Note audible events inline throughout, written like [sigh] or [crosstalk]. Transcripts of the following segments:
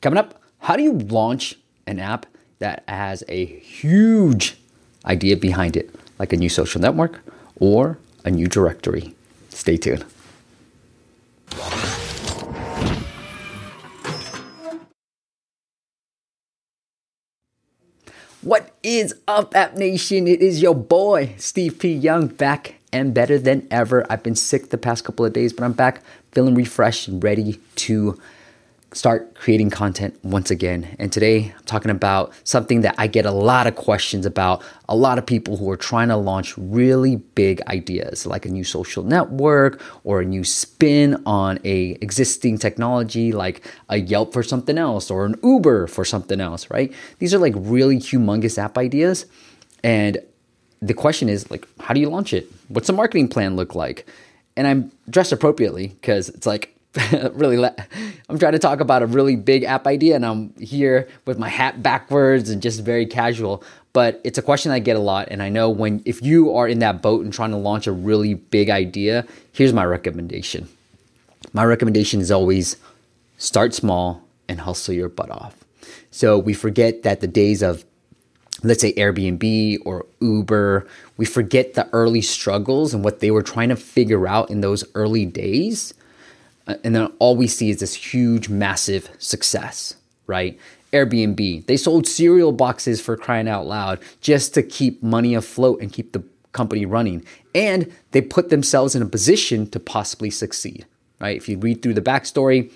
Coming up, how do you launch an app that has a huge idea behind it, like a new social network or a new directory? Stay tuned. What is up, App Nation? It is your boy, Steve P. Young, back and better than ever. I've been sick the past couple of days, but I'm back feeling refreshed and ready to start creating content once again. And today I'm talking about something that I get a lot of questions about. A lot of people who are trying to launch really big ideas like a new social network or a new spin on a existing technology like a Yelp for something else or an Uber for something else, right? These are like really humongous app ideas and the question is like how do you launch it? What's the marketing plan look like? And I'm dressed appropriately because it's like [laughs] really i'm trying to talk about a really big app idea and i'm here with my hat backwards and just very casual but it's a question i get a lot and i know when if you are in that boat and trying to launch a really big idea here's my recommendation. My recommendation is always start small and hustle your butt off. So we forget that the days of let's say Airbnb or Uber, we forget the early struggles and what they were trying to figure out in those early days Uh, and then all we see is this huge, massive success, right? Airbnb, they sold cereal boxes for crying out loud just to keep money afloat and keep the company running. And they put themselves in a position to possibly succeed, right? If you read through the backstory,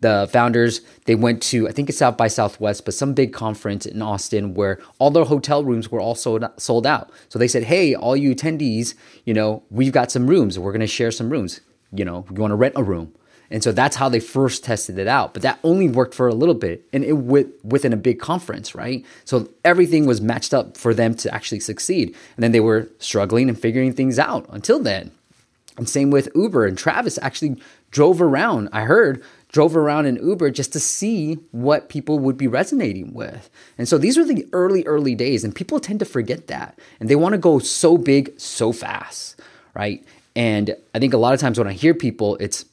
the founders they went to i think it's South by southwest but some big conference in austin where all their hotel rooms were all sold, sold out so they said hey all you attendees you know we've got some rooms we're going to share some rooms you know you want to rent a room and so that's how they first tested it out. But that only worked for a little bit and it with, within a big conference, right? So everything was matched up for them to actually succeed. And then they were struggling and figuring things out until then. And same with Uber and Travis actually drove around. I heard drove around in Uber just to see what people would be resonating with. And so these are the early, early days, and people tend to forget that. And they want to go so big so fast, right? And I think a lot of times when I hear people, it's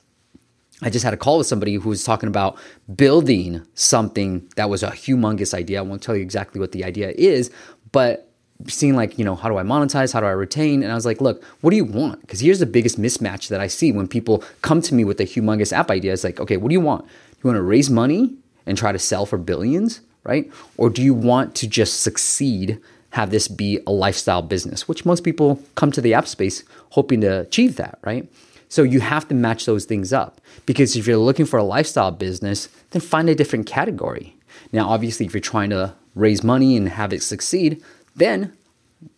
I just had a call with somebody who was talking about building something that was a humongous idea. I won't tell you exactly what the idea is, but seeing like, you know, how do I monetize? How do I retain? And I was like, look, what do you want? Because here's the biggest mismatch that I see when people come to me with a humongous app idea. It's like, okay, what do you want? You want to raise money and try to sell for billions, right? Or do you want to just succeed, have this be a lifestyle business, which most people come to the app space hoping to achieve that, right? So you have to match those things up because if you're looking for a lifestyle business, then find a different category. Now, obviously, if you're trying to raise money and have it succeed, then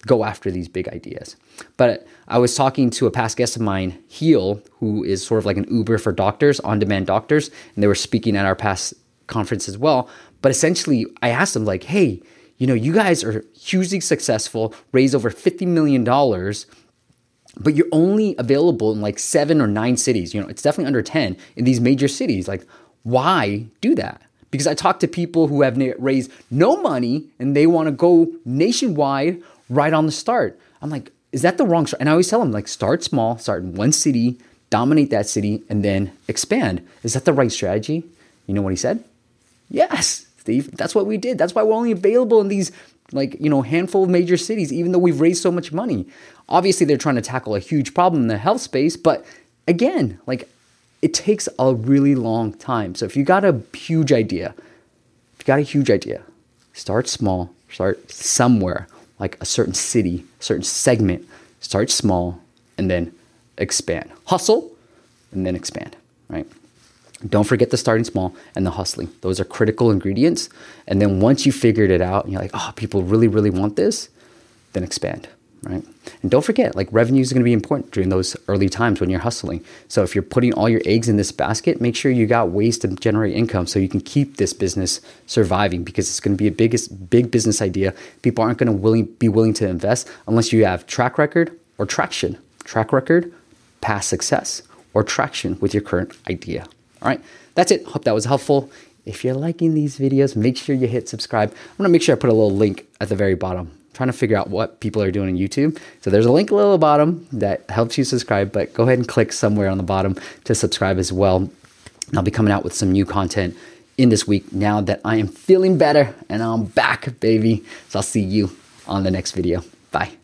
go after these big ideas. But I was talking to a past guest of mine, Heal, who is sort of like an Uber for doctors, on demand doctors, and they were speaking at our past conference as well. But essentially, I asked them, like, hey, you know, you guys are hugely successful, raise over $50 million but you're only available in like seven or nine cities. You know, it's definitely under 10 in these major cities. Like, why do that? Because I talk to people who have raised no money and they want to go nationwide right on the start. I'm like, is that the wrong start? And I always tell them, like, start small, start in one city, dominate that city, and then expand. Is that the right strategy? You know what he said? Yes, Steve. That's what we did. That's why we're only available in these like you know handful of major cities even though we've raised so much money. Obviously they're trying to tackle a huge problem in the health space but again like it takes a really long time. So if you got a huge idea if you got a huge idea start small start somewhere like a certain city a certain segment start small and then expand. Hustle and then expand right don't forget the starting small and the hustling. Those are critical ingredients. And then once you figured it out and you're like, oh, people really, really want this, then expand, right? And don't forget, like revenue is going to be important during those early times when you're hustling. So if you're putting all your eggs in this basket, make sure you got ways to generate income so you can keep this business surviving because it's going to be a biggest big business idea. People aren't going to willing be willing to invest unless you have track record or traction. Track record, past success, or traction with your current idea. All right, that's it. Hope that was helpful. If you're liking these videos, make sure you hit subscribe. I'm gonna make sure I put a little link at the very bottom. I'm trying to figure out what people are doing on YouTube. So there's a link a little bottom that helps you subscribe, but go ahead and click somewhere on the bottom to subscribe as well. I'll be coming out with some new content in this week now that I am feeling better and I'm back, baby. So I'll see you on the next video. Bye.